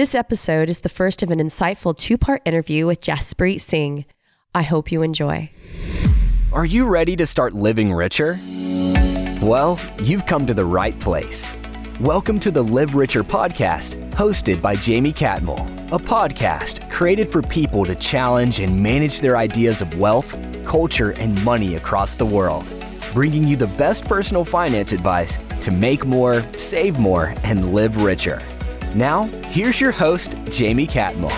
This episode is the first of an insightful two part interview with Jaspreet Singh. I hope you enjoy. Are you ready to start living richer? Well, you've come to the right place. Welcome to the Live Richer podcast, hosted by Jaime Catmull, a podcast created for people to challenge and manage their ideas of wealth, culture, and money across the world, bringing you the best personal finance advice to make more, save more, and live richer. Now, here's your host, Jaime Catmull.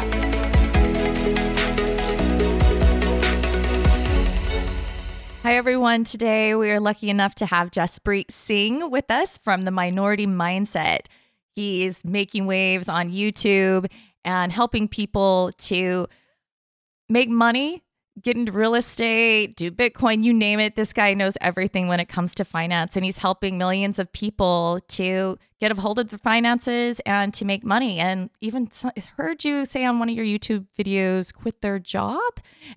Hi, everyone. Today we are lucky enough to have Jaspreet Singh with us from the Minority Mindset. He's making waves on YouTube and helping people to make money get into real estate, do Bitcoin, you name it. This guy knows everything when it comes to finance, and he's helping millions of people to get a hold of their finances and to make money. And even heard you say on one of your YouTube videos, quit their job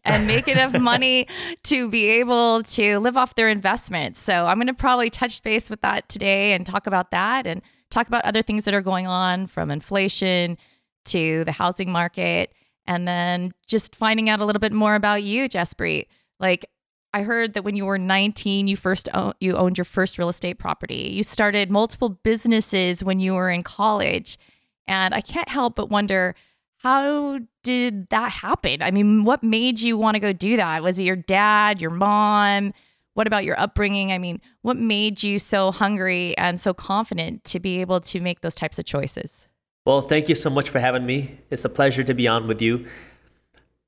and make enough money to be able to live off their investments. So I'm going to probably touch base with that today and talk about that and talk about other things that are going on from inflation to the housing market and then just finding out a little bit more about you, Jaspreet. Like I heard that when you were 19, you first you owned your first real estate property. You started multiple businesses when you were in college, and I can't help but wonder how did that happen? I mean, what made you want to go do that? Was it your dad, your mom? What about your upbringing? I mean, what made you so hungry and so confident to be able to make those types of choices? Well, thank you so much for having me. It's a pleasure to be on with you.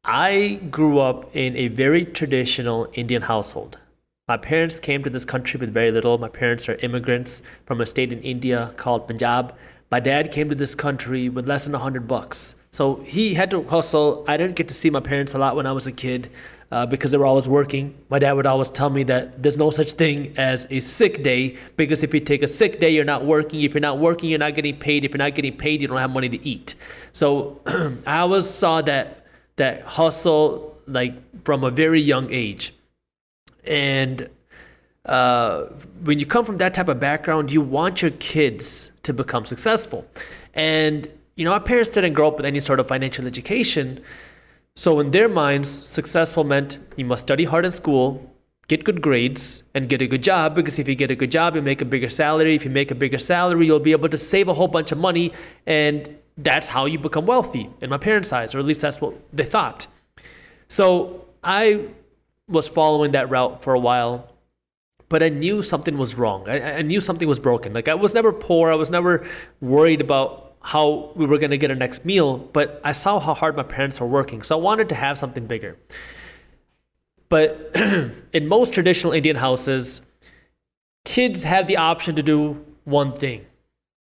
I grew up in a very traditional Indian household. My parents came to this country with very little. My parents are immigrants from a state in India called Punjab. My dad came to this country with less than 100 bucks. So he had to hustle. I didn't get to see my parents a lot when I was a kid uh, because they were always working. My dad would always tell me that there's no such thing as a sick day because if you take a sick day, you're not working. If you're not working, you're not getting paid. If you're not getting paid, you don't have money to eat. So I always saw that that hustle like from a very young age, and uh, when you come from that type of background, you want your kids to become successful. And you know, our parents didn't grow up with any sort of financial education. So, in their minds, successful meant you must study hard in school, get good grades, and get a good job. Because if you get a good job, you make a bigger salary. If you make a bigger salary, you'll be able to save a whole bunch of money. And that's how you become wealthy in my parents' eyes, or at least that's what they thought. So, I was following that route for a while but I knew something was wrong. I, I, knew something was broken. Like I was never poor. I was never worried about how we were going to get our next meal, but I saw how hard my parents were working. So I wanted to have something bigger. But in most traditional Indian houses, kids have the option to do one thing.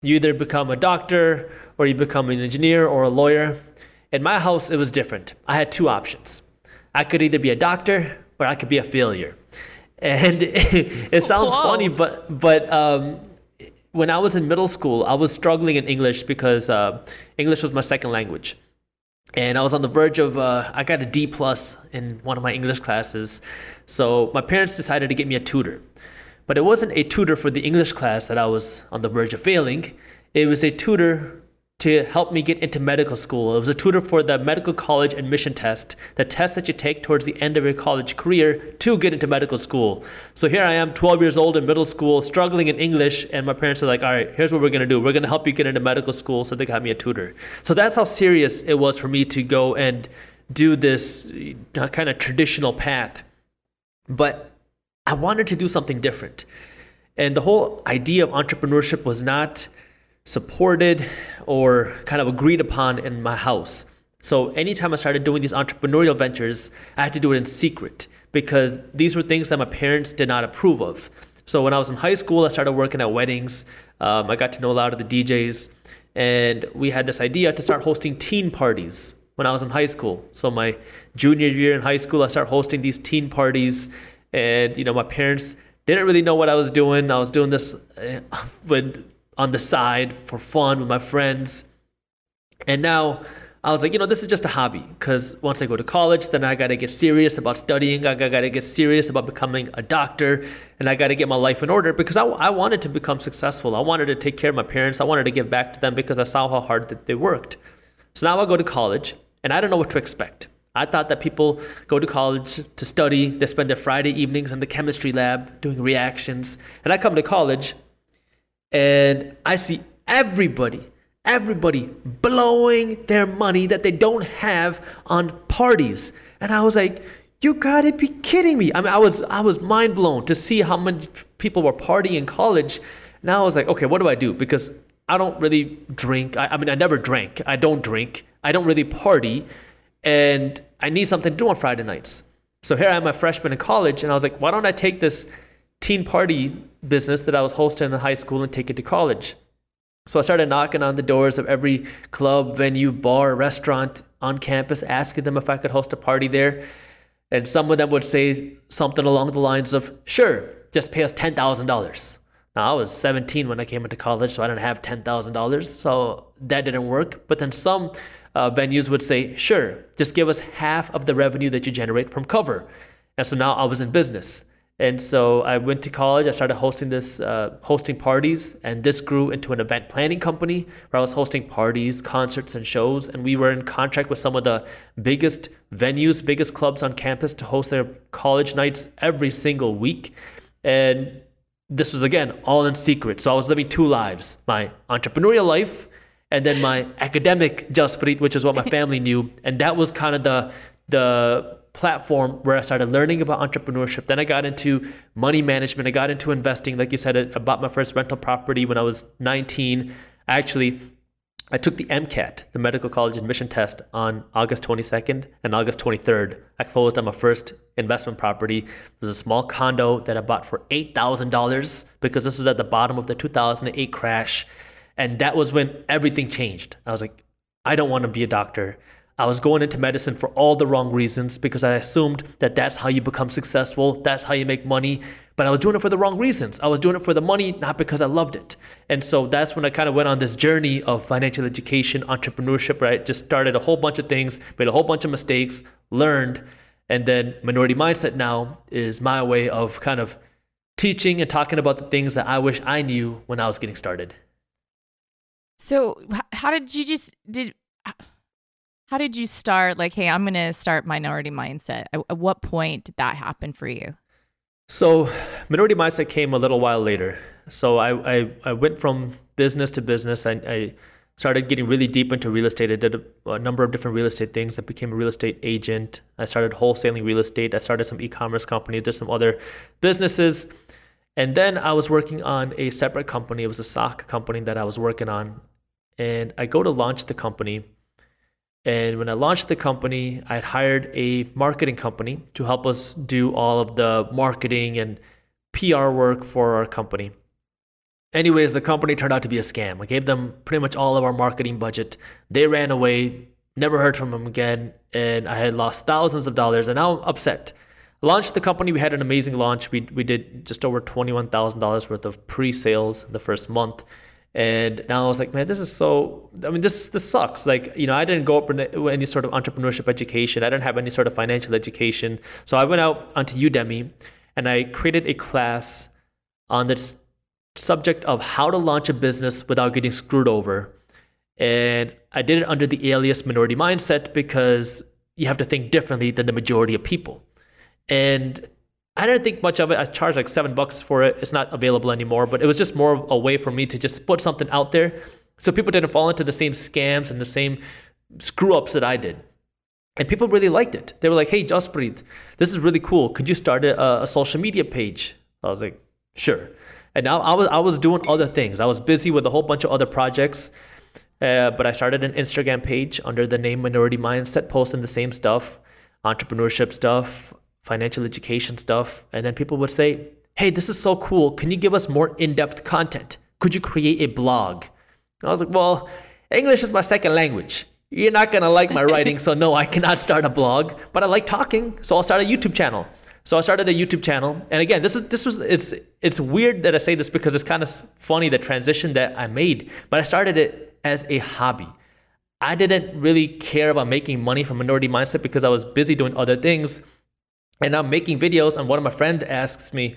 You either become a doctor or you become an engineer or a lawyer. In my house, it was different. I had two options. I could either be a doctor or I could be a failure. And it sounds Whoa. funny, but but um, when I was in middle school, I was struggling in English because uh, English was my second language. And I was on the verge of, uh, I got a D plus in one of my English classes. So my parents decided to get me a tutor. But it wasn't a tutor for the English class that I was on the verge of failing. It was a tutor to help me get into medical school. It was a tutor for the medical college admission test, the test that you take towards the end of your college career to get into medical school. So here I am, 12 years old in middle school, struggling in English, and my parents are like, all right, here's what we're gonna do. We're gonna help you get into medical school. So they got me a tutor. So that's how serious it was for me to go and do this uh, kind of traditional path. But I wanted to do something different. And the whole idea of entrepreneurship was not supported or kind of agreed upon in my house. So anytime I started doing these entrepreneurial ventures, I had to do it in secret because these were things that my parents did not approve of. So when I was in high school, I started working at weddings. Um, I got to know a lot of the DJs, and we had this idea to start hosting teen parties when I was in high school. So my junior year in high school, I started hosting these teen parties, and you know my parents didn't really know what I was doing. I was doing this uh, with on the side for fun with my friends. And now I was like, you know, this is just a hobby because once I go to college, then I got to get serious about studying. I got to get serious about becoming a doctor and I got to get my life in order because I, I wanted to become successful. I wanted to take care of my parents. I wanted to give back to them because I saw how hard that they worked. So now I go to college and I don't know what to expect. I thought that people go to college to study, they spend their Friday evenings in the chemistry lab doing reactions. And I come to college and I see everybody, everybody blowing their money that they don't have on parties. And I was like, you gotta be kidding me. I mean, I was I was mind blown to see how many people were partying in college. And I was like, okay, what do I do? Because I don't really drink. I, I mean, I never drank. I don't drink. I don't really party. And I need something to do on Friday nights. So here I am, a freshman in college, and I was like, why don't I take this teen party business that I was hosting in high school and take it to college? So I started knocking on the doors of every club, venue, bar, restaurant on campus, asking them if I could host a party there. And some of them would say something along the lines of, sure, just pay us $10,000. Now, I was 17 when I came into college, so I didn't have $10,000. So that didn't work. But then some uh, venues would say, sure, just give us half of the revenue that you generate from cover. And so now I was in business. And so I went to college. I started hosting this, uh, hosting parties, and this grew into an event planning company where I was hosting parties, concerts, and shows. And we were in contract with some of the biggest venues, biggest clubs on campus to host their college nights every single week. And this was again all in secret. So I was living two lives: my entrepreneurial life and then my academic Jaspreet, which is what my family knew, and that was kind of the the platform where I started learning about entrepreneurship. Then I got into money management. I got into investing. Like you said, I bought my first rental property when I was 19. Actually, I took the MCAT, the medical college admission test, on August 22nd and August 23rd. I closed on my first investment property. It was a small condo that I bought for $8,000 because this was at the bottom of the 2008 crash. And that was when everything changed. I was like, I don't want to be a doctor. I was going into medicine for all the wrong reasons because I assumed that that's how you become successful, that's how you make money. But I was doing it for the wrong reasons. I was doing it for the money, not because I loved it. And so that's when I kind of went on this journey of financial education, entrepreneurship, right? Just started a whole bunch of things, made a whole bunch of mistakes, learned. And then Minority Mindset now is my way of kind of teaching and talking about the things that I wish I knew when I was getting started. So, how did you just did how did you start like hey, I'm going to start minority mindset? At what point did that happen for you? So, minority mindset came a little while later. So, I I, I went from business to business. I, I started getting really deep into real estate. I did a, a, number of different real estate things. I became a real estate agent. I started wholesaling real estate. I started some e-commerce companies, did some other businesses. And then I was working on a separate company. It was a sock company that I was working on. And I go to launch the company. And when I launched the company, I had hired a marketing company to help us do all of the marketing and PR work for our company. Anyways, the company turned out to be a scam. I gave them pretty much all of our marketing budget. They ran away, never heard from them again, and I had lost thousands of dollars, and now I'm upset launched the company. We had an amazing launch. We, we did just over $21,000 worth of pre sales the first month. And now I was like, man, this is so. I mean, this this sucks. Like, you know, I didn't go up with any sort of entrepreneurship education. I didn't have any sort of financial education. So I went out onto Udemy, and I created a class on the subject of how to launch a business without getting screwed over. And I did it under the alias minority mindset because you have to think differently than the majority of people and I didn't think much of it. I charged like seven bucks for it. It's not available anymore, but it was just more of a way for me to just put something out there so people didn't fall into the same scams and the same screw ups that I did. And people really liked it. They were like, hey, Jaspreet, this is really cool. Could you start a, a social media page? I was like, sure. And now I was, I was doing other things. I was busy with a whole bunch of other projects. Uh, but I started an Instagram page under the name Minority Mindset, posting the same stuff, entrepreneurship stuff, financial education stuff. And then people would say, Hey, this is so cool. Can you give us more in depth content? Could you create a blog? And I was like, Well, English is my second language. You're not going to like my writing, so no, I cannot start a blog, but I like talking, so I'll start a YouTube channel. So I started a YouTube channel, and again, this is this was it's it's weird that I say this because it's kind of funny the transition that I made, but I started it as a hobby. I didn't really care about making money from Minority Mindset because I was busy doing other things and I'm making videos, and one of my friends asks me,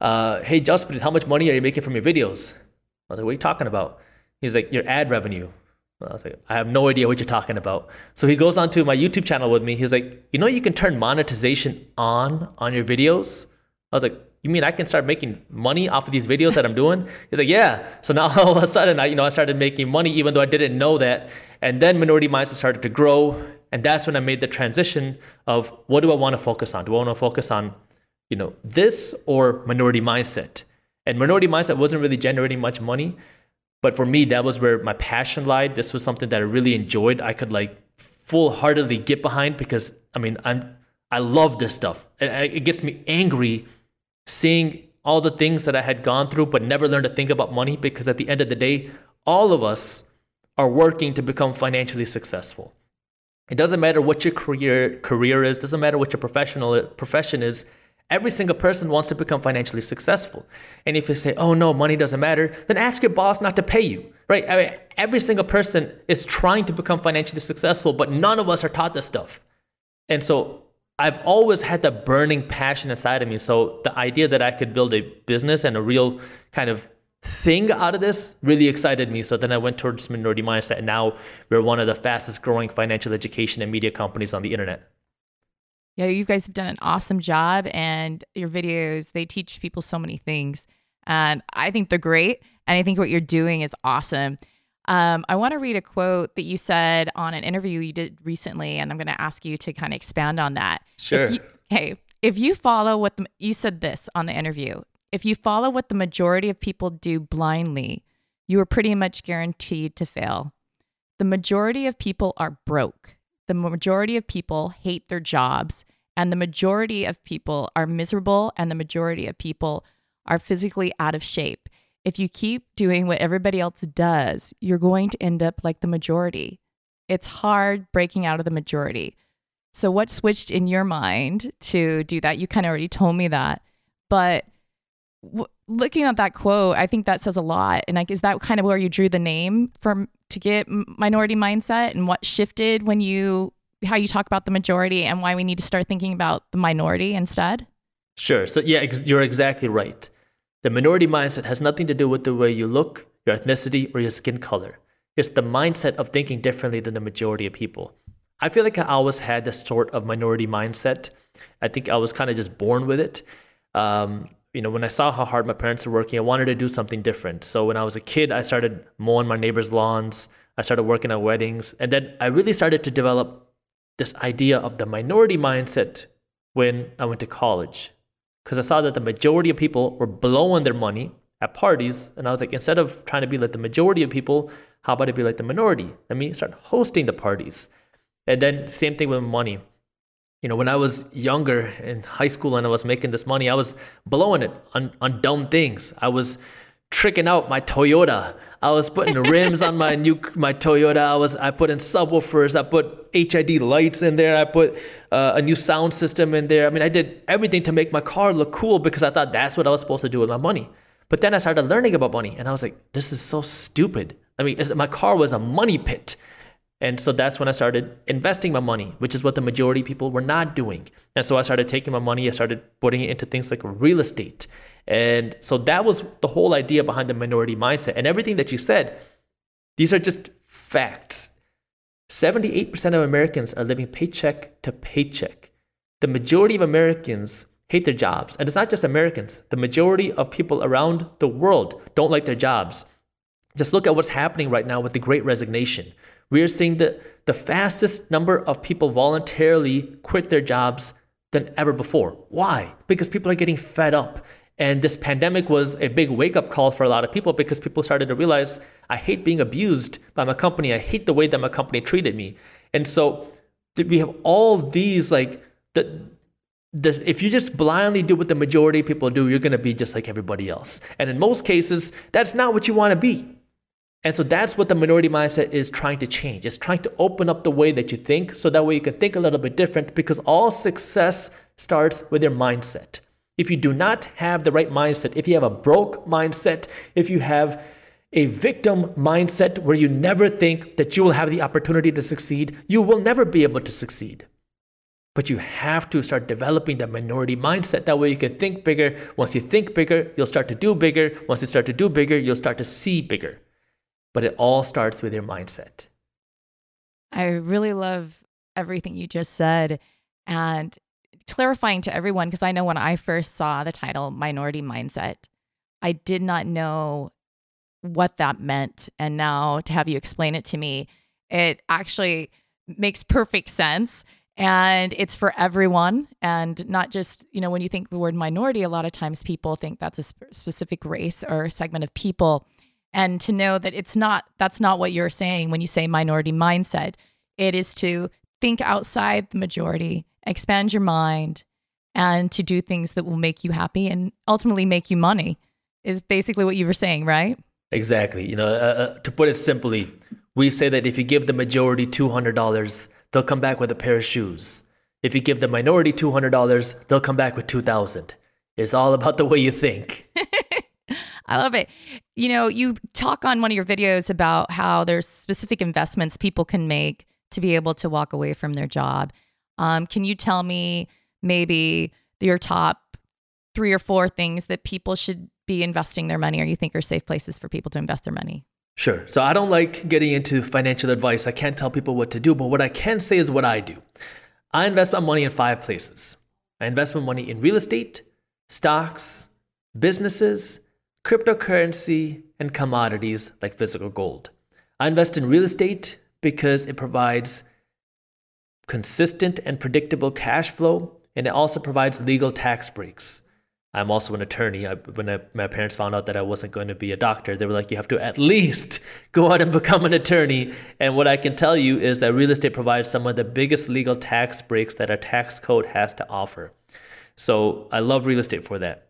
uh, "Hey, Jaspreet, how much money are you making from your videos?" I was like, "What are you talking about?" He's like, "Your ad revenue." I was like, I have no idea what you're talking about. So he goes onto my YouTube channel with me. He's like, you know, you can turn monetization on on your videos. I was like, you mean I can start making money off of these videos that I'm doing? He's like, yeah. So now all of a sudden, I, you know, I started making money even though I didn't know that. And then Minority Mindset started to grow. And that's when I made the transition of what do I want to focus on? Do I want to focus on, you know, this or Minority Mindset? And Minority Mindset wasn't really generating much money. But for me, that was where my passion lied. This was something that I really enjoyed. I could like full heartedly get behind because I mean, I'm, I love this stuff. It, it gets me angry seeing all the things that I had gone through, but never learned to think about money because at the end of the day, all of us are working to become financially successful. It doesn't matter what your career career is, doesn't matter what your professional profession is. Every single person wants to become financially successful. And if you say, "Oh no, money doesn't matter," then ask your boss not to pay you. Right? I mean, every single person is trying to become financially successful, but none of us are taught this stuff. And so I've always had that burning passion inside of me. So the idea that I could build a business and a real kind of thing out of this really excited me. So then I went towards Minority Mindset. And now we're one of the fastest growing financial education and media companies on the internet. Yeah, you guys have done an awesome job. And your videos, they teach people so many things. And I think they're great. And I think what you're doing is awesome. Um, I want to read a quote that you said on an interview you did recently, and I'm going to ask you to kind of expand on that. Sure. If you, okay. If you follow what the, you said this on the interview, if you follow what the majority of people do blindly, you are pretty much guaranteed to fail. The majority of people are broke. The majority of people hate their jobs, and the majority of people are miserable, and the majority of people are physically out of shape if you keep doing what everybody else does, you're going to end up like the majority. It's hard breaking out of the majority. So, what switched in your mind to do that? You kind of already told me that. But looking at that quote, I think that says a lot. And like, is that kind of where you drew the name from to get minority mindset and what shifted when you, how you talk about the majority and why we need to start thinking about the minority instead? Sure. So, yeah, ex- you're exactly right. The minority mindset has nothing to do with the way you look, your ethnicity, or your skin color. It's the mindset of thinking differently than the majority of people. I feel like I always had this sort of minority mindset. I think I was kind of just born with it. Um, you know, when I saw how hard my parents were working, I wanted to do something different. So when I was a kid, I started mowing my neighbors' lawns. I started working at weddings. And then I really started to develop this idea of the minority mindset when I went to college because I saw that the majority of people were blowing their money at parties. And I was like, instead of trying to be like the majority of people, how about it be like the minority? Let me start hosting the parties. And then same thing with money. You know, when I was younger in high school and I was making this money, I was blowing it on, on dumb things. I was tricking out my Toyota. I was putting rims on my new my Toyota. I was I put in subwoofers. I put HID lights in there. I put uh, a new sound system in there. I mean, I did everything to make my car look cool because I thought that's what I was supposed to do with my money. But then I started learning about money, and I was like, this is so stupid. I mean, my car was a money pit. And so that's when I started investing my money, which is what the majority of people were not doing. And so I started taking my money, I started putting it into things like real estate and so that was the whole idea behind the minority mindset. And everything that you said, these are just facts. 78% of Americans are living paycheck to paycheck. The majority of Americans hate their jobs. And it's not just Americans, the majority of people around the world don't like their jobs. Just look at what's happening right now with the great resignation. We are seeing the, the fastest number of people voluntarily quit their jobs than ever before. Why? Because people are getting fed up. And this pandemic was a big wake up call for a lot of people because people started to realize I hate being abused by my company. I hate the way that my company treated me. And so we have all these like the this, if you just blindly do what the majority of people do, you're going to be just like everybody else. And in most cases, that's not what you want to be. And so that's what the minority mindset is trying to change. It's trying to open up the way that you think so that way you can think a little bit different because all success starts with your mindset. If you do not have the right mindset, if you have a broke mindset, if you have a victim mindset where you never think that you will have the opportunity to succeed, you will never be able to succeed. But you have to start developing that minority mindset. That way you can think bigger. Once you think bigger, you'll start to do bigger. Once you start to do bigger, you'll start to see bigger. But it all starts with your mindset. I really love everything you just said and clarifying to everyone because I know when I first saw the title Minority Mindset, I did not know what that meant. And now to have you explain it to me, it actually makes perfect sense. And it's for everyone and not just, you know, when you think the word minority, a lot of times people think that's a sp- specific race or segment of people. And to know that it's not, that's not what you're saying when you say minority mindset. It is to think outside the majority, expand your mind, and to do things that will make you happy and ultimately make you money is basically what you were saying, right? Exactly. You know, uh, uh, to put it simply, we say that if you give the majority $200, they'll come back with a pair of shoes. If you give the minority $200, they'll come back with 2000. It's all about the way you think. I love it. You know, you talk on one of your videos about how there's specific investments people can make to be able to walk away from their job. Um, can you tell me maybe your top three or four things that people should be investing their money or you think are safe places for people to invest their money? Sure. So I don't like getting into financial advice. I can't tell people what to do, but what I can say is what I do. I invest my money in five places. I invest my money in real estate, stocks, businesses, cryptocurrency, and commodities like physical gold. I invest in real estate because it provides consistent and predictable cash flow, and it also provides legal tax breaks. I'm also an attorney. I, when I, my parents found out that I wasn't going to be a doctor, they were like, you have to at least go out and become an attorney. And what I can tell you is that real estate provides some of the biggest legal tax breaks that our tax code has to offer. So I love real estate for that.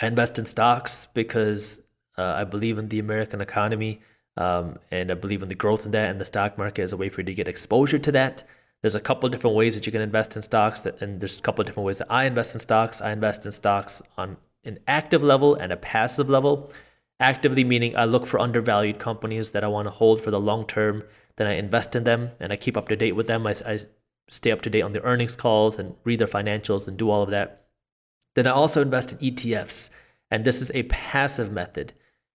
I invest in stocks because uh, I believe in the American economy um, and I believe in the growth in that. And the stock market is a way for you to get exposure to that. There's a couple of different ways that you can invest in stocks, that, and there's a couple of different ways that I invest in stocks. I invest in stocks on an active level and a passive level. Actively meaning I look for undervalued companies that I want to hold for the long term. Then I invest in them and I keep up to date with them. I, I stay up to date on their earnings calls and read their financials and do all of that. Then I also invest in ETFs, and this is a passive method.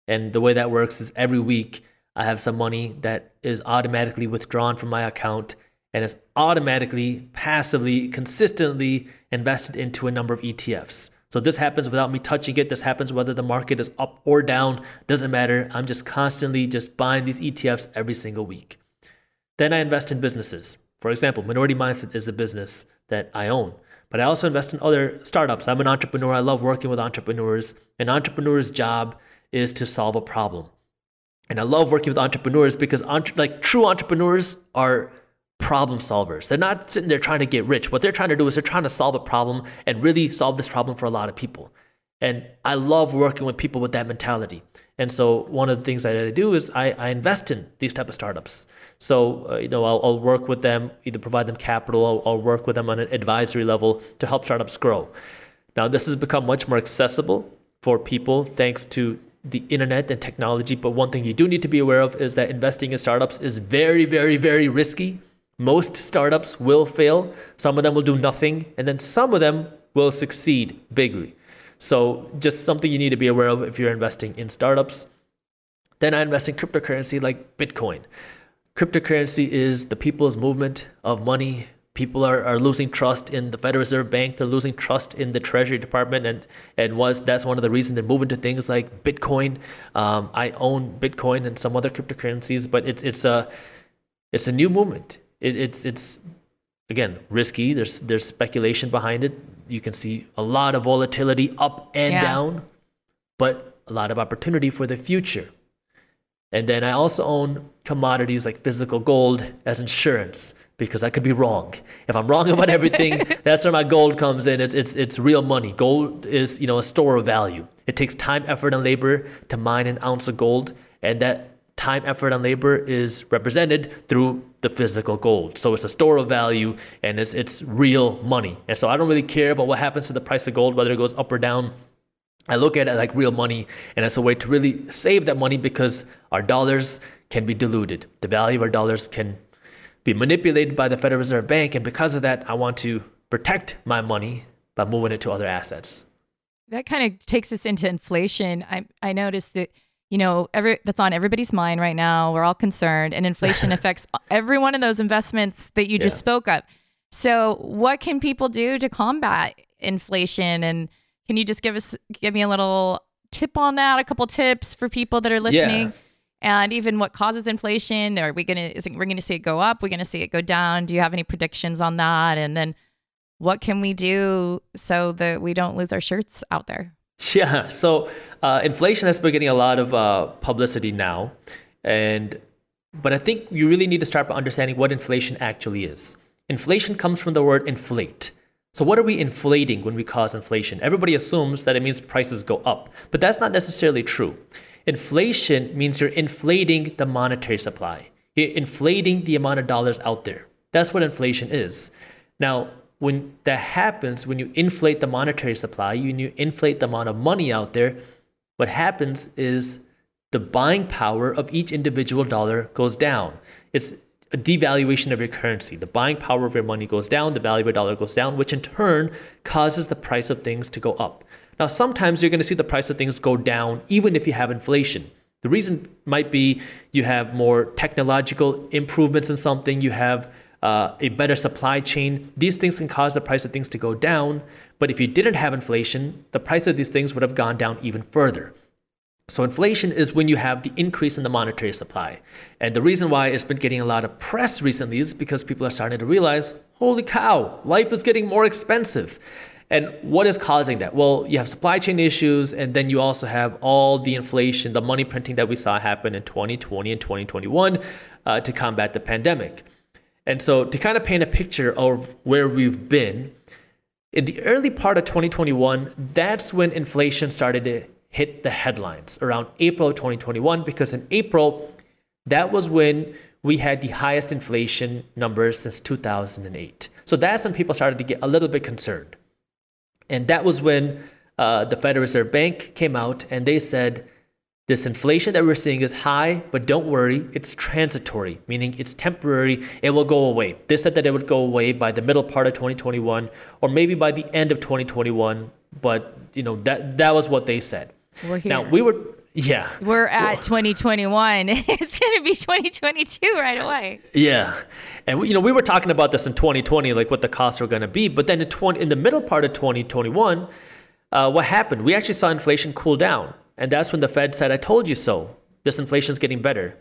And the way that works is every week I have some money that is automatically withdrawn from my account and is automatically, passively, consistently invested into a number of ETFs. So this happens without me touching it. This happens whether the market is up or down, doesn't matter. I'm just constantly just buying these ETFs every single week. Then I invest in businesses. For example, Minority Mindset is a business that I own, but I also invest in other startups. I'm an entrepreneur. I love working with entrepreneurs. An entrepreneur's job is to solve a problem. And I love working with entrepreneurs because entre- like true entrepreneurs are problem solvers. They're not sitting there trying to get rich. What they're trying to do is they're trying to solve a problem and really solve this problem for a lot of people. And I love working with people with that mentality. And so one of the things that I do is I, I invest in these type of startups. So uh, you know I'll, I'll, work with them, either provide them capital, I'll, I'll work with them on an advisory level to help startups grow. Now this has become much more accessible for people thanks to the internet and technology. But one thing you do need to be aware of is that investing in startups is very, very, very risky. Most startups will fail. Some of them will do nothing, and then some of them will succeed bigly. So, just something you need to be aware of if you're investing in startups. Then I invest in cryptocurrency like Bitcoin. Cryptocurrency is the people's movement of money. People are, are losing trust in the Federal Reserve Bank. They're losing trust in the Treasury Department, and and was that's one of the reasons they're moving to things like Bitcoin. Um, I own Bitcoin and some other cryptocurrencies, but it's it's a it's a new movement it, it's it's again risky. There's there's speculation behind it. You can see a lot of volatility up and yeah. down, but a lot of opportunity for the future. And then I also own commodities like physical gold as insurance because I could be wrong. If I'm wrong about everything, that's where my gold comes in. It's, it's, it's real money. Gold is, you know, a store of value. It takes time, effort, and labor to mine an ounce of gold. And that time, effort, and labor is represented through the physical gold. So it's a store of value and it's it's real money. And so I don't really care about what happens to the price of gold, whether it goes up or down. I look at it like real money, and it's a way to really save that money because our dollars can be diluted. The value of our dollars can be manipulated by the Federal Reserve Bank, and because of that, I want to protect my money by moving it to other assets. That kind of takes us into inflation. I I noticed that you know, every that's on everybody's mind right now. We're all concerned, and inflation affects every one of those investments that you just Yeah. spoke of. So, what can people do to combat inflation? And can you just give us give me a little tip on that? A couple tips for people that are listening, Yeah and even what causes inflation? Are we gonna is it, we're gonna see it go up? We're gonna see it go down? Do you have any predictions on that? And then, what can we do so that we don't lose our shirts out there? Yeah, so uh, inflation has been getting a lot of uh, publicity now, and but I think you really need to start by understanding what inflation actually is. Inflation comes from the word inflate. So what are we inflating when we cause inflation? Everybody assumes that it means prices go up, but that's not necessarily true. Inflation means you're inflating the monetary supply. You're inflating the amount of dollars out there. That's what inflation is. Now, when that happens, when you inflate the monetary supply, when you inflate the amount of money out there, what happens is the buying power of each individual dollar goes down. It's a devaluation of your currency. The buying power of your money goes down, the value of your dollar goes down, which in turn causes the price of things to go up. Now, sometimes you're going to see the price of things go down even if you have inflation. The reason might be you have more technological improvements in something, you have uh, a better supply chain. These things can cause the price of things to go down. But if you didn't have inflation, the price of these things would have gone down even further. So inflation is when you have the increase in the monetary supply. And the reason why it's been getting a lot of press recently is because people are starting to realize, holy cow, life is getting more expensive. And what is causing that? Well, you have supply chain issues, and then you also have all the inflation, the money printing that we saw happen in 2020 and 2021 uh, to combat the pandemic. And so, to kind of paint a picture of where we've been, in the early part of 2021, that's when inflation started to hit the headlines around April of 2021, because in April, that was when we had the highest inflation numbers since 2008. So that's when people started to get a little bit concerned. And that was when uh, the Federal Reserve Bank came out and they said, this inflation that we're seeing is high, but don't worry, it's transitory, meaning it's temporary, it will go away. They said that it would go away by the middle part of 2021 or maybe by the end of 2021, but you know, that that was what they said. We're here. Now, we were yeah. We're at 2021. it's going to be 2022 right away. Yeah, and we, you know we were talking about this in 2020, like what the costs were going to be. But then in 20, in the middle part of 2021, uh, what happened? We actually saw inflation cool down, and that's when the Fed said, "I told you so. This inflation's getting better."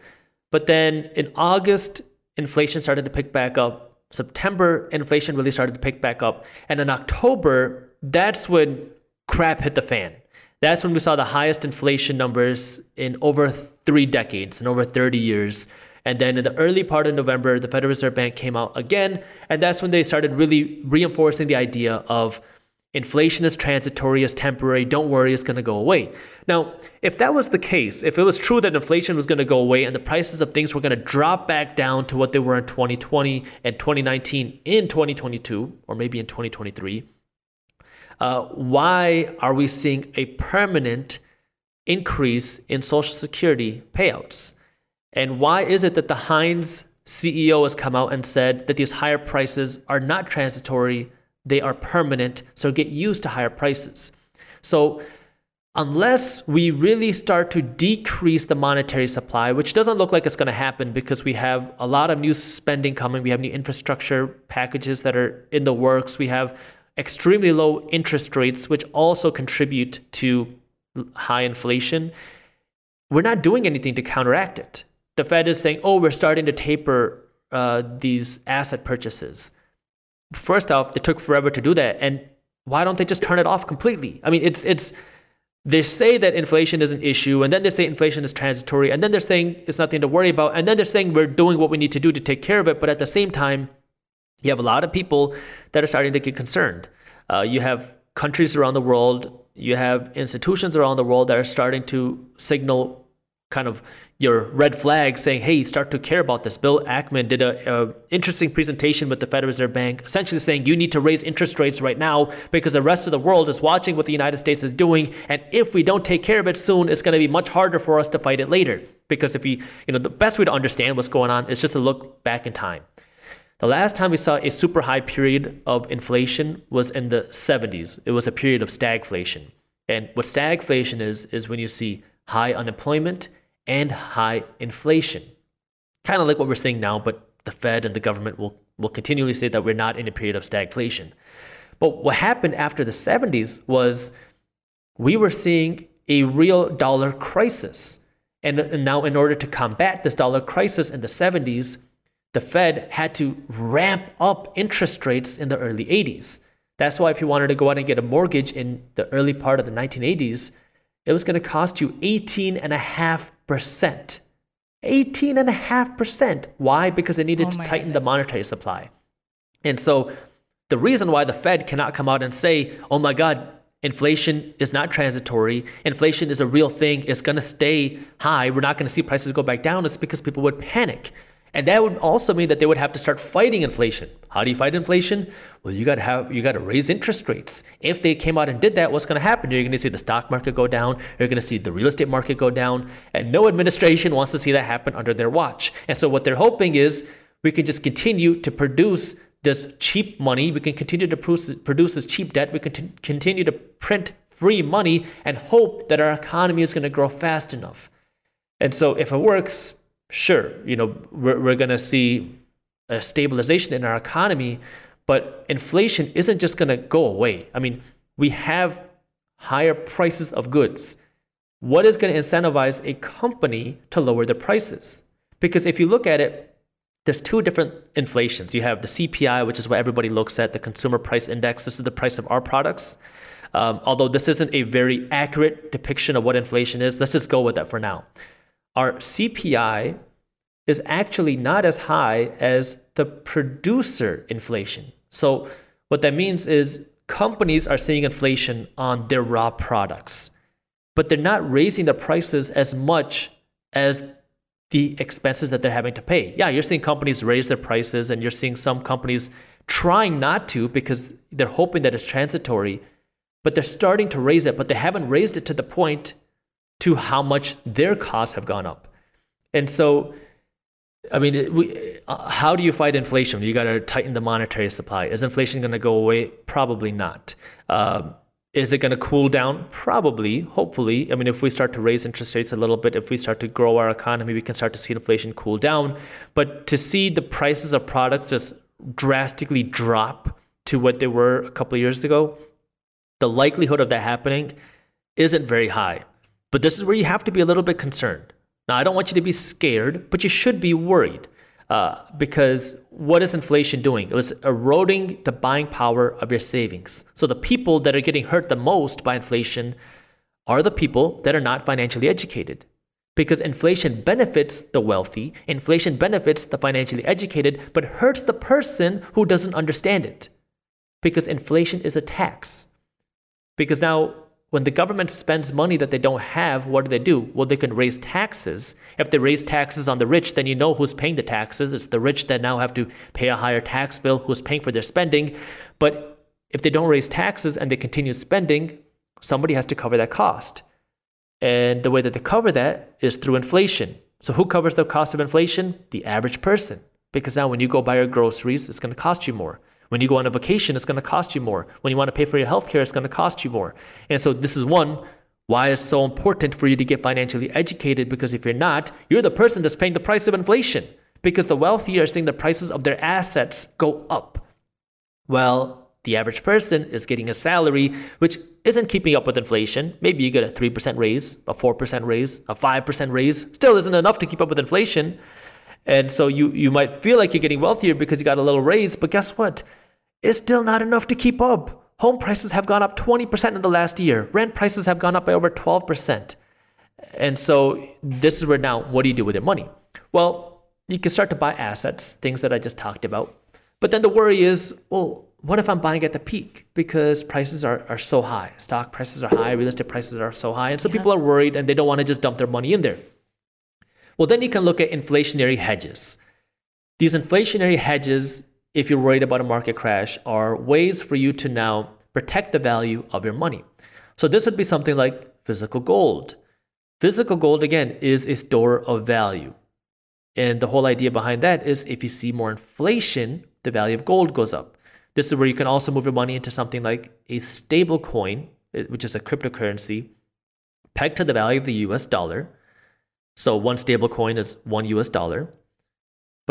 But then in August, inflation started to pick back up. September, inflation really started to pick back up, and in October, that's when crap hit the fan. That's when we saw the highest inflation numbers in over three decades, in over 30 years. And then in the early part of November, the Federal Reserve Bank came out again. And that's when they started really reinforcing the idea of inflation is transitory, is temporary, don't worry, it's going to go away. Now, if that was the case, if it was true that inflation was going to go away and the prices of things were going to drop back down to what they were in 2020 and 2019 in 2022, or maybe in 2023, uh, why are we seeing a permanent increase in Social Security payouts? And why is it that the Heinz CEO has come out and said that these higher prices are not transitory, they are permanent, so get used to higher prices? So, unless we really start to decrease the monetary supply, which doesn't look like it's going to happen because we have a lot of new spending coming, we have new infrastructure packages that are in the works, we have extremely low interest rates, which also contribute to high inflation, we're not doing anything to counteract it. The Fed is saying, oh, we're starting to taper uh, these asset purchases. First off, it took forever to do that. And why don't they just turn it off completely? I mean, it's, it's, they say that inflation is an issue, and then they say inflation is transitory, and then they're saying it's nothing to worry about, and then they're saying we're doing what we need to do to take care of it. But at the same time, you have a lot of people that are starting to get concerned. Uh, you have countries around the world, you have institutions around the world that are starting to signal kind of your red flag saying, hey, start to care about this. Bill Ackman did a, interesting presentation with the Federal Reserve Bank, essentially saying you need to raise interest rates right now because the rest of the world is watching what the United States is doing. And if we don't take care of it soon, it's going to be much harder for us to fight it later. Because if we, you know, the best way to understand what's going on is just to look back in time. The last time we saw a super high period of inflation was in the 70s. It was a period of stagflation. And what stagflation is, is when you see high unemployment and high inflation. Kind of like what we're seeing now, but the Fed and the government will, will continually say that we're not in a period of stagflation. But what happened after the 70s was we were seeing a real dollar crisis. And, now, in order to combat this dollar crisis in the 70s, the Fed had to ramp up interest rates in the early 80s. That's why, if you wanted to go out and get a mortgage in the early part of the 1980s, it was going to cost you 18.5%. 18.5%. Why? Because they needed Oh to tighten the monetary supply. And so, the reason why the Fed cannot come out and say, oh my God, inflation is not transitory, inflation is a real thing, it's going to stay high, we're not going to see prices go back down, it's because people would panic. And that would also mean that they would have to start fighting inflation. How do you fight inflation? Well, you got to have you got to raise interest rates. If they came out and did that, what's going to happen? You're going to see the stock market go down. You're going to see the real estate market go down, and no administration wants to see that happen under their watch. And so what they're hoping is we can just continue to produce this cheap money. We can continue to produce, this cheap debt. We can t- continue to print free money and hope that our economy is going to grow fast enough. And so if it works, sure, you know, we're, we're going to see a stabilization in our economy, but inflation isn't just going to go away. I mean, we have higher prices of goods. What is going to incentivize a company to lower their prices? Because if you look at it, there's two different inflations. You have the CPI, which is what everybody looks at, the consumer price index. This is the price of our products. Um, although this isn't a very accurate depiction of what inflation is, let's just go with that for now. Our CPI is actually not as high as the producer inflation. So, what that means is companies are seeing inflation on their raw products, but they're not raising the prices as much as the expenses that they're having to pay. Yeah, you're seeing companies raise their prices, and you're seeing some companies trying not to because they're hoping that it's transitory, but they're starting to raise it, but they haven't raised it to the point to how much their costs have gone up. And so, I mean, we, uh, how do you fight inflation? You got to tighten the monetary supply. Is inflation going to go away? Probably not. Um, is it going to cool down? Probably, hopefully. I mean, if we start to raise interest rates a little bit, if we start to grow our economy, we can start to see inflation cool down. But to see the prices of products just drastically drop to what they were a couple of years ago, the likelihood of that happening isn't very high. But this is where you have to be a little bit concerned. Now, I don't want you to be scared, but you should be worried uh, because what is inflation doing? It was eroding the buying power of your savings. So the people that are getting hurt the most by inflation are the people that are not financially educated. Because inflation benefits the wealthy, inflation benefits the financially educated, but hurts the person who doesn't understand it. Because inflation is a tax. Because now, when the government spends money that they don't have, what do they do? Well, they can raise taxes. If they raise taxes on the rich, then you know who's paying the taxes. It's the rich that now have to pay a higher tax bill, who's paying for their spending. But if they don't raise taxes and they continue spending, somebody has to cover that cost. And the way that they cover that is through inflation. So, who covers the cost of inflation? The average person. Because now, when you go buy your groceries, it's going to cost you more. When you go on a vacation, it's going to cost you more. When you want to pay for your health care, it's going to cost you more. And so, this is one why it's so important for you to get financially educated. Because if you're not, you're the person that's paying the price of inflation. Because the wealthy are seeing the prices of their assets go up. Well, the average person is getting a salary which isn't keeping up with inflation. Maybe you get a 3% raise, a 4% raise, a 5% raise. Still isn't enough to keep up with inflation. And so you, you might feel like you're getting wealthier because you got a little raise, but guess what? It's still not enough to keep up. Home prices have gone up 20% in the last year. Rent prices have gone up by over 12%. And so this is where now, what do you do with your money? Well, you can start to buy assets, things that I just talked about. But then the worry is, well, what if I'm buying at the peak? Because prices are, are so high. Stock prices are high, real estate prices are so high. And so people are worried and they don't want to just dump their money in there. Well, then you can look at inflationary hedges. These inflationary hedges, if you're worried about a market crash, are ways for you to now protect the value of your money. So this would be something like physical gold. Physical gold, again, is a store of value. And the whole idea behind that is if you see more inflation, the value of gold goes up. This is where you can also move your money into something like a stable coin, eh, which is a cryptocurrency, pegged to the value of the US dollar. So one stable coin is one US dollar.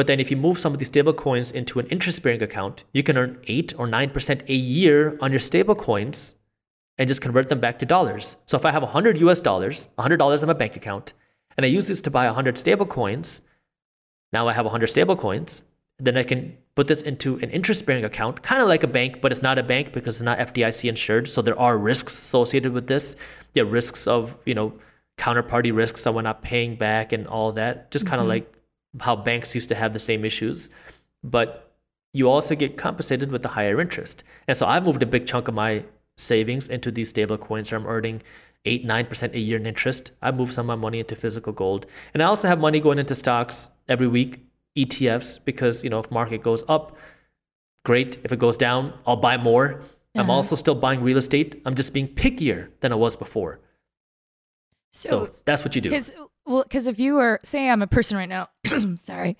But then if you move some of these stable coins into an interest bearing account, you can earn 8 or 9% a year on your stable coins and just convert them back to dollars. So if I have 100 US dollars, $100 in my bank account, and I use this to buy 100 stable coins, now I have 100 stable coins. Then I can put this into an interest bearing account, kind of like a bank, but it's not a bank because it's not FDIC insured. So there are risks associated with this. There are risks of, you know, counterparty risks, someone not paying back and all that. Just kind of mm-hmm. like how banks used to have the same issues. But you also get compensated with the higher interest. And so I've moved a big chunk of my savings into these stable coins where I'm earning eight, nine percent a year in interest. I move some of my money into physical gold. And I also have money going into stocks every week ETFs because you know if market goes up, great. If it goes down, I'll buy more. Uh-huh. I'm also still buying real estate. I'm just being pickier than I was before. So, so that's what you do. Cause, well, because if you were, say, I'm a person right now, sorry,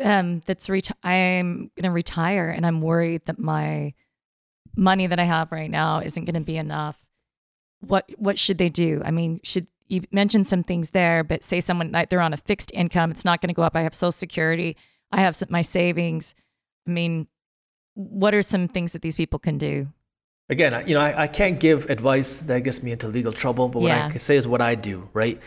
um, that's reti- I'm going to retire, and I'm worried that my money that I have right now isn't going to be enough. What what should they do? I mean, should you mentioned some things there, but say someone they're on a fixed income, it's not going to go up. I have Social Security, I have some, my savings. I mean, what are some things that these people can do? Again, you know, I, I can't give advice that gets me into legal trouble, but what yeah. I can say is what I do, right?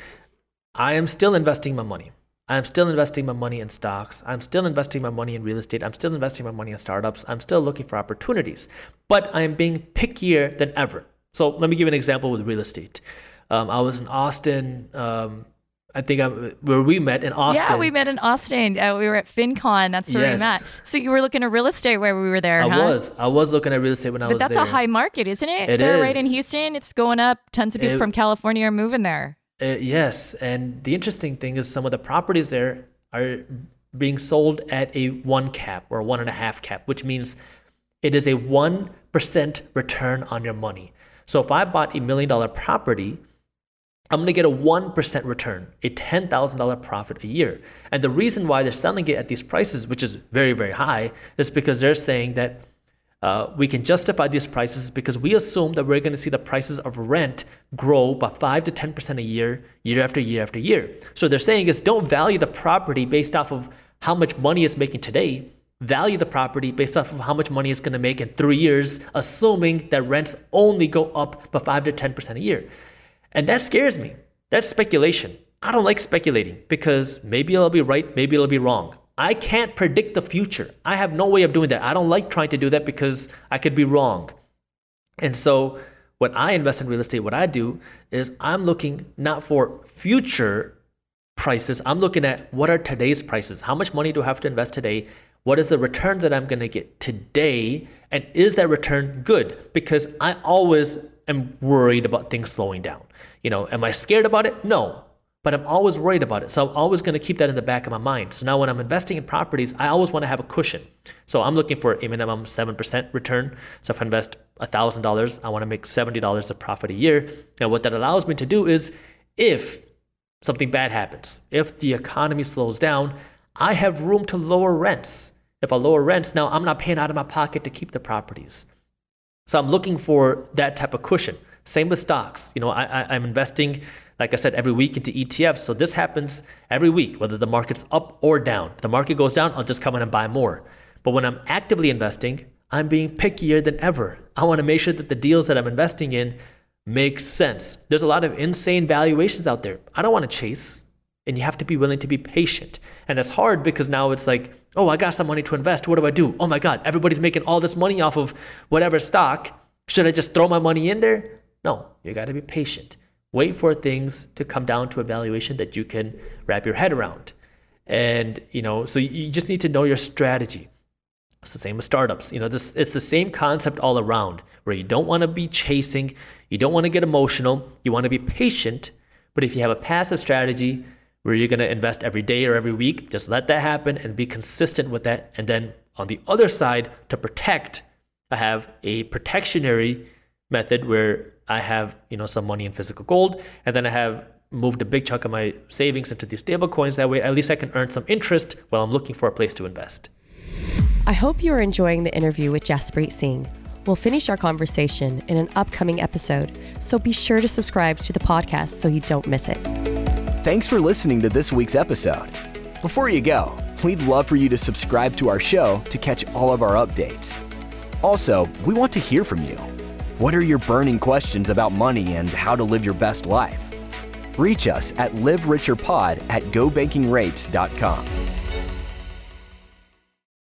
I am still investing my money. I'm still investing my money in stocks. I'm still investing my money in real estate. I'm still investing my money in startups. I'm still looking for opportunities, but I am being pickier than ever. So let me give an example with real estate. Um, I was in Austin. Um, I think I'm, where we met in Austin. Yeah, we met in Austin. Uh, we were at FinCon. That's where yes. we met. So you were looking at real estate where we were there. I huh? was. I was looking at real estate when but I was there. But that's a high market, isn't it? It there, is. right in Houston. It's going up. Tons of people it, from California are moving there. Uh, yes, and the interesting thing is some of the properties there are being sold at a one cap or one and a half cap, which means it is a one percent return on your money. So if I bought a million dollar property I'm going to get a 1% return, a $10,000 profit a year. And the reason why they're selling it at these prices, which is very, very high, is because they're saying that uh, we can justify these prices because we assume that we're going to see the prices of rent grow by 5 to 10% a year, year after year after year. So they're saying is don't value the property based off of how much money it's making today. Value the property based off of how much money it's going to make in three years, assuming that rents only go up by 5 to 10% a year. And that scares me. That's speculation. I don't like speculating because maybe it'll be right, maybe it'll be wrong. I can't predict the future. I have no way of doing that. I don't like trying to do that because I could be wrong. And so, when I invest in real estate, what I do is I'm looking not for future prices, I'm looking at what are today's prices? How much money do I have to invest today? What is the return that I'm going to get today? And is that return good? Because I always am worried about things slowing down. You know, am I scared about it? No. But I'm always worried about it. So I'm always going to keep that in the back of my mind. So now when I'm investing in properties, I always want to have a cushion. So I'm looking for a minimum 7% return. So if I invest $1,000, I want to make $70 of profit a year. And what that allows me to do is if something bad happens, if the economy slows down, I have room to lower rents. If I lower rents, now I'm not paying out of my pocket to keep the properties. So I'm looking for that type of cushion. Same with stocks. You know, I, am investing, like I said, every week into ETFs. So this happens every week, whether the market's up or down. If the market goes down, I'll just come in and buy more. But when I'm actively investing, I'm being pickier than ever. I want to make sure that the deals that I'm investing in make sense. There's a lot of insane valuations out there. I don't want to chase and you have to be willing to be patient. And that's hard because now it's like, oh, I got some money to invest. What do I do? Oh my God, everybody's making all this money off of whatever stock. Should I just throw my money in there? No, you got to be patient. Wait for things to come down to a valuation that you can wrap your head around. And, you know, so you just need to know your strategy. It's the same with startups. You know, this it's the same concept all around where you don't want to be chasing, you don't want to get emotional, you want to be patient. But if you have a passive strategy, where you're going to invest every day or every week. Just let that happen and be consistent with that. And then on the other side, to protect, I have a protectionary method where I have you know some money in physical gold, and then I have moved a big chunk of my savings into these stable coins. That way, at least I can earn some interest while I'm looking for a place to invest. I hope you are enjoying the interview with Jaspreet Singh. We'll finish our conversation in an upcoming episode, so be sure to subscribe to the podcast so you don't miss it. Thanks for listening to this week's episode. Before you go, we'd love for you to subscribe to our show to catch all of our updates. Also, we want to hear from you. What are your burning questions about money and how to live your best life? Reach us at livericherpod at gobankingrates.com.